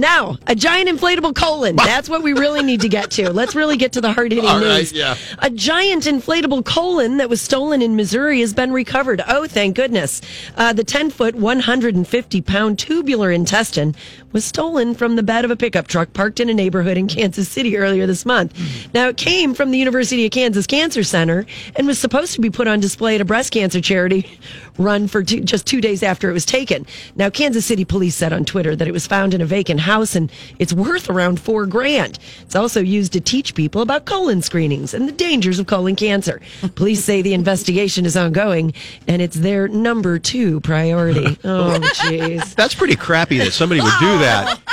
Now, a giant inflatable colon. That's what we really need to get to. Let's really get to the hard hitting All right, news. yeah. A giant inflatable colon that was stolen in Missouri has been recovered. Oh, thank goodness. Uh, the 10 foot, 150 pound tubular intestine was stolen from the bed of a pickup truck parked in a neighborhood in Kansas City earlier this month. Now, it came from the University of Kansas Cancer Center and was supposed to be put on display at a breast cancer charity run for two, just two days after it was taken. Now, Kansas City police said on Twitter that it was found in a vacant house and it's worth around four grand. It's also used to teach people about colon screenings and the dangers of colon cancer. Police say the investigation is ongoing and it's their number two priority. Oh, jeez. That's pretty crappy that somebody would do that.